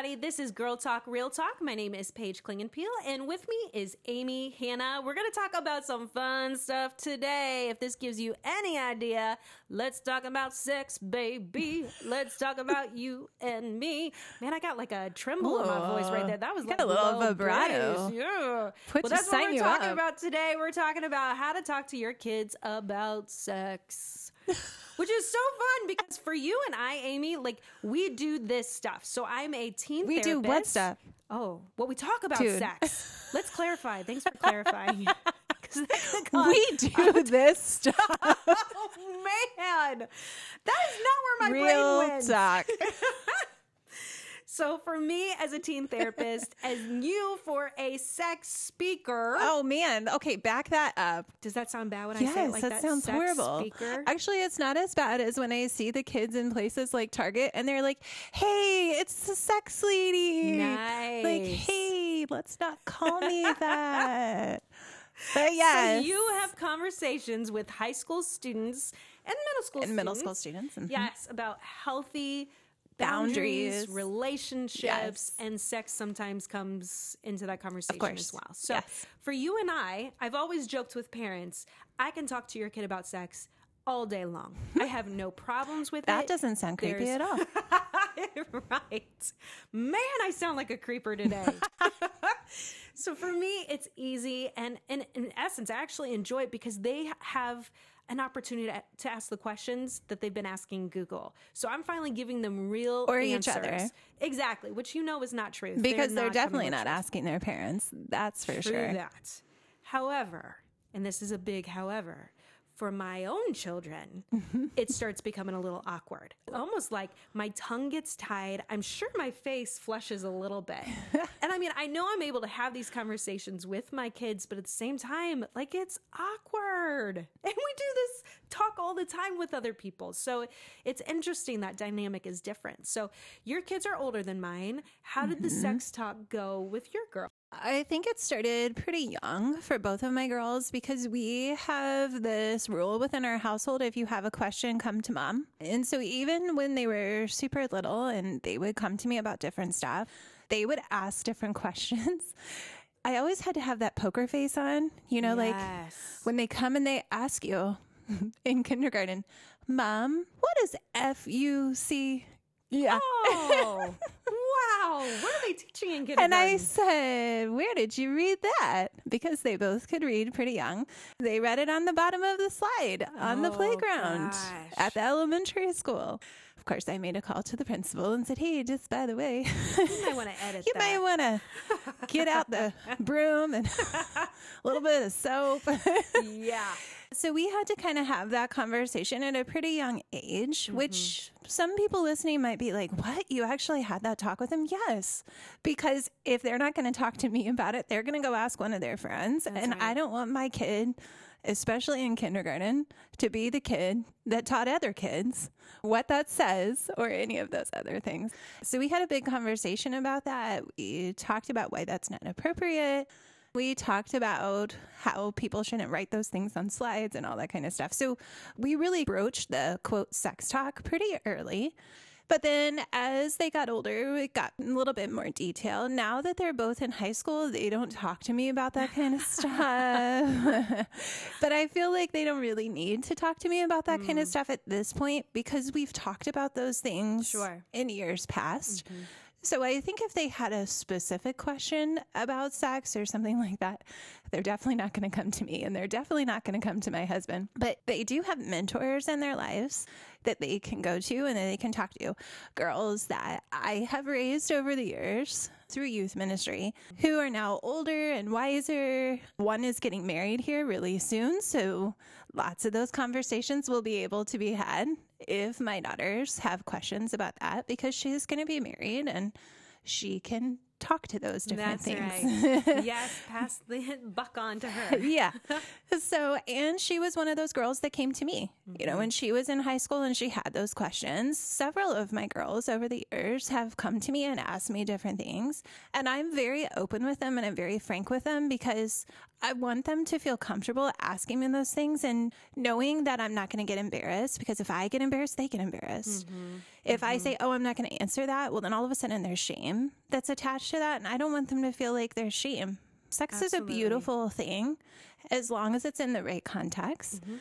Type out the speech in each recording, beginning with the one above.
Everybody, this is Girl Talk Real Talk. My name is Paige Klingenpeel, and with me is Amy Hannah. We're going to talk about some fun stuff today. If this gives you any idea, let's talk about sex, baby. Let's talk about you and me. Man, I got like a tremble in my voice right there. That was like a little vibrato. Yeah. Put well, that's what we're talking up. about today. We're talking about how to talk to your kids about sex. Which is so fun because for you and I, Amy, like we do this stuff. So I'm a teen We do what stuff? Oh, well, we talk about Dude. sex. Let's clarify. Thanks for clarifying. 'Cause that's the con- We do this stuff. oh man, that is not where my brain Real went. talk. So for me as a teen therapist, as you for a sex speaker, Oh man. Okay, back that up. does that sound bad when I say it like that, that? sounds sex horrible. Speaker? Actually, it's not as bad as when I see the kids in places like Target and they're like, "Hey, it's the sex lady." Like, "Hey, let's not call me that." But yes, So you have conversations with high school students and middle school and middle school students. students. mhm. Yes, about healthy boundaries, Boundaries. relationships, Yes. and sex sometimes comes into that conversation as well. So Yes. for you and I, I've always joked with parents, I can talk to your kid about sex all day long. I have no problems with That it. doesn't sound creepy There's- at all. right. Man, I sound like a creeper today. so for me, it's easy. And, and in essence, I actually enjoy it because they have an opportunity to, to ask the questions that they've been asking Google. So I'm finally giving them real Or each other. Exactly, which you know is not true. Because they're, not definitely not asking their parents. That's for True sure. that. However, and this is a big however, for my own children, it starts becoming a little awkward. Almost like my tongue gets tied. I'm sure my face flushes a little bit. and I mean, I know I'm able to have these conversations with my kids, but at the same time, like it's awkward. And we do this talk all the time with other people. So it's interesting that dynamic is different. So your kids are older than mine. How did the mm-hmm. sex talk go with your girl? I think it started pretty young for both of my girls because we have this rule within our household if you have a question, come to mom. And so even when they were super little and they would come to me about different stuff, they would ask different questions. I always had to have that poker face on, you know, like when they come and they ask you in kindergarten, Mom, what is F U C? Yeah. Oh, wow. What are they teaching in kindergarten? And I said, Where did you read that? Because they both could read pretty young. They read it on the bottom of the slide on the Oh, playground gosh. at the elementary school. Of course, I made a call to the principal and said, Hey, just by the way, you might want to edit you that. might want to get out the broom and a little bit of soap. yeah. So we had to kind of have that conversation at a pretty young age, Mm-hmm. which some people listening might be like, What? You actually had that talk with him? Yes. Because if they're not going to talk to me about it, they're going to go ask one of their friends. and I don't want my kid, especially in kindergarten, to be the kid that taught other kids what that says or any of those other things. So we had a big conversation about that. We talked about why that's not appropriate. We talked about how people shouldn't write those things on slides and all that kind of stuff. So we really broached the quote sex talk pretty early. But then as they got older, it got a little bit more detail. Now that they're both in high school, they don't talk to me about that kind of stuff. but I feel like they don't really need to talk to me about that kind of hmm. stuff at this point because we've talked about those things Sure. in years past. Mm-hmm. So I think if they had a specific question about sex or something like that, they're definitely not going to come to me and they're definitely not going to come to my husband. But they do have mentors in their lives that they can go to and that they can talk to. Girls that I have raised over the years through youth ministry who are now older and wiser. One is getting married here really soon, so lots of those conversations will be able to be had if my daughters have questions about that because she's going to be married and she can talk to those different That's things. right. yes, pass the buck on to her. yeah. So, and she was one of those girls that came to me, you know, mm-hmm. when she was in high school and she had those questions. Several of my girls over the years have come to me and asked me different things. And I'm very open with them and I'm very frank with them because I want them to feel comfortable asking me those things and knowing that I'm not going to get embarrassed because if I get embarrassed, they get embarrassed. Mm-hmm. If I mm-hmm. say, oh, I'm not going to answer that, well, then all of a sudden there's shame that's attached to that. And I don't want them to feel like there's shame. Sex is a beautiful thing as long as it's in the right context. Mm-hmm.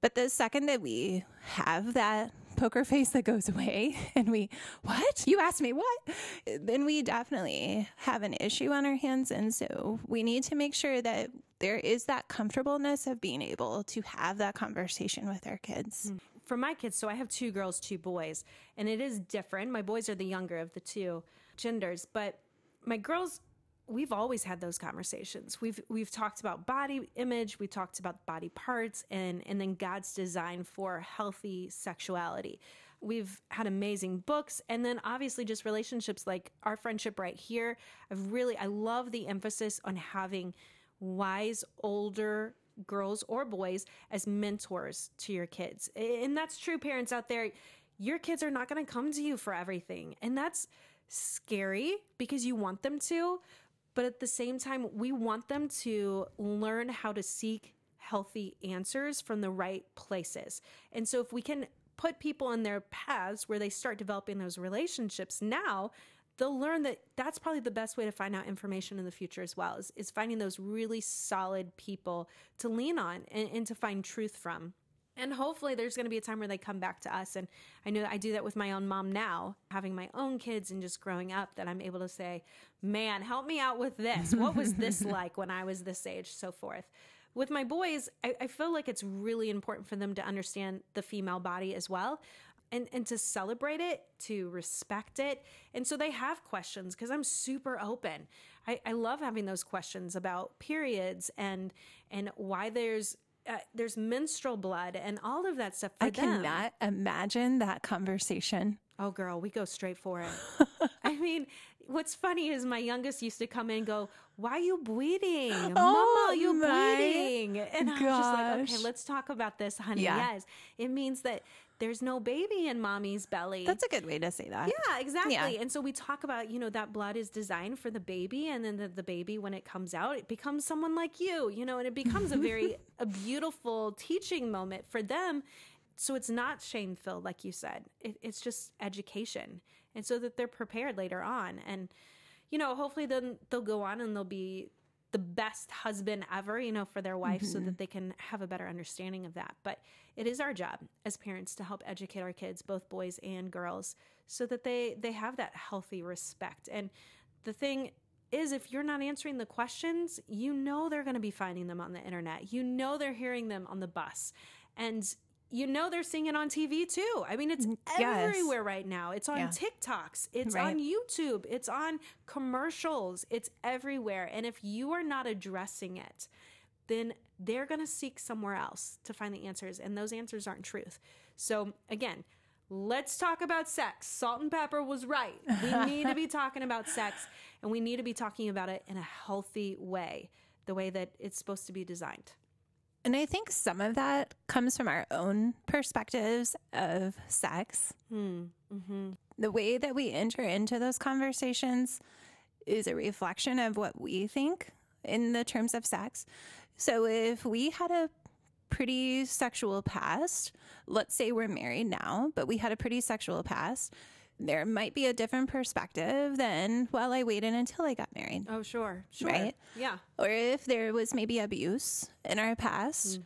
But the second that we have that poker face that goes away and we, what? You asked me what? Then we definitely have an issue on our hands. And so we need to make sure that there is that comfortableness of being able to have that conversation with our kids. Mm. For my kids, so I have two girls, two boys, and it is different. My boys are the younger of the two genders, but my girls, we've always had those conversations. We've we've talked about body image, we talked about body parts, and and then God's design for healthy sexuality. We've had amazing books, and then obviously just relationships like our friendship right here. I've really I love the emphasis on having wise older girls or boys as mentors to your kids. And that's true, parents out there. Your kids are not going to come to you for everything. And that's scary because you want them to. But at the same time, we want them to learn how to seek healthy answers from the right places. And so if we can put people in their paths where they start developing those relationships now, they'll learn that that's probably the best way to find out information in the future as well is, is finding those really solid people to lean on and, and to find truth from. And hopefully there's going to be a time where they come back to us. And i know i do that with my own mom now having my own kids and just growing up that i'm able to say man help me out with this. What was this like when i was this age? So forth. With my boys I, I feel like it's really important for them to understand the female body as well and and to celebrate it, to respect it. And so they have questions because I'm super open. I, I love having those questions about periods and and why there's uh, there's menstrual blood and all of that stuff. I them. cannot imagine that conversation. Oh, girl, we go straight for it. I mean, what's funny is my youngest used to come in and go, Why are you bleeding? Oh, Mama, you bleeding. And I was just like, Okay, let's talk about this, honey. Yeah. Yes. It means that there's no baby in mommy's belly. That's a good way to say that. Yeah, exactly. Yeah. And so we talk about, you know, that blood is designed for the baby and then the, the baby when it comes out, it becomes someone like you, you know, and it becomes a very a beautiful teaching moment for them. So it's not shame filled, like you said. It, it's just education. And so that they're prepared later on. And, you know, hopefully then they'll go on and they'll be the best husband ever, you know, for their wife so that mm-hmm. they can have a better understanding of that. But it is our job as parents to help educate our kids, both boys and girls, so that they they have that healthy respect. And the thing is if you're not answering the questions, you know they're going to be finding them on the internet. You know they're hearing them on the bus. And you know they're seeing it on TV too. I mean, it's Yes. everywhere right now. It's on Yeah. TikToks, it's Right. on YouTube, it's on commercials, it's everywhere. And if you are not addressing it, then they're going to seek somewhere else to find the answers. And those answers aren't truth. So, again, let's talk about sex. Salt-N-Pepa was right. We need to be talking about sex and we need to be talking about it in a healthy way, the way that it's supposed to be designed. And I think some of that comes from our own perspectives of sex. Hmm. Mm-hmm. The way that we enter into those conversations is a reflection of what we think in the terms of sex. So if we had a pretty sexual past, let's say we're married now, but we had a pretty sexual past, there might be a different perspective than, well, I waited until I got married. Oh, sure. Sure. Right. Yeah. or if there was maybe abuse in our past,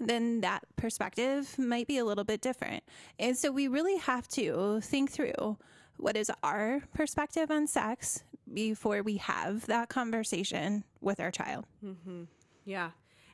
then that perspective might be a little bit different. And so we really have to think through what is our perspective on sex before we have that conversation with our child. mm-hmm. Yeah.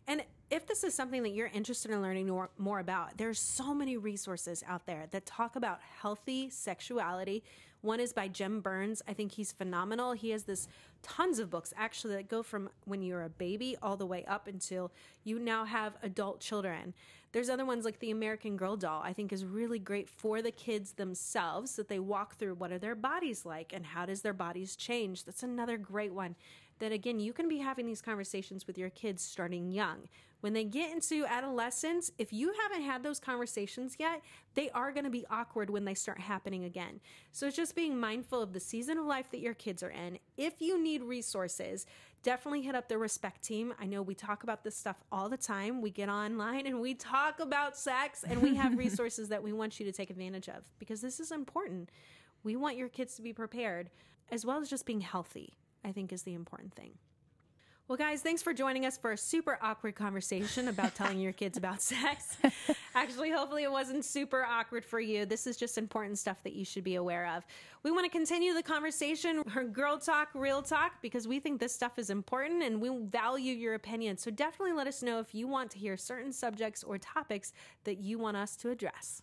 And if this is something that you're interested in learning more, more about, there's so many resources out there that talk about healthy sexuality. One is by Jim Burns. I think he's phenomenal. He has this tons of books actually that go from when you're a baby all the way up until you now have adult children. There's other ones like the American Girl doll, I think is really great for the kids themselves that they walk through what are their bodies like and how does their bodies change. That's another great one that again you can be having these conversations with your kids starting young When they get into adolescence, if you haven't had those conversations yet, they are going to be awkward when they start happening again. So it's just being mindful of the season of life that your kids are in. If you need resources, definitely hit up the respect team. I know we talk about this stuff all the time. We get online and we talk about sex and we have resources that we want you to take advantage of because this is important. We want your kids to be prepared as well as just being healthy, I think is the important thing. Well, guys, thanks for joining us for a super awkward conversation about telling your kids about sex. Actually, hopefully, it wasn't super awkward for you. This is just important stuff that you should be aware of. We want to continue the conversation, her girl talk, real talk, because we think this stuff is important and we value your opinion. So definitely let us know if you want to hear certain subjects or topics that you want us to address.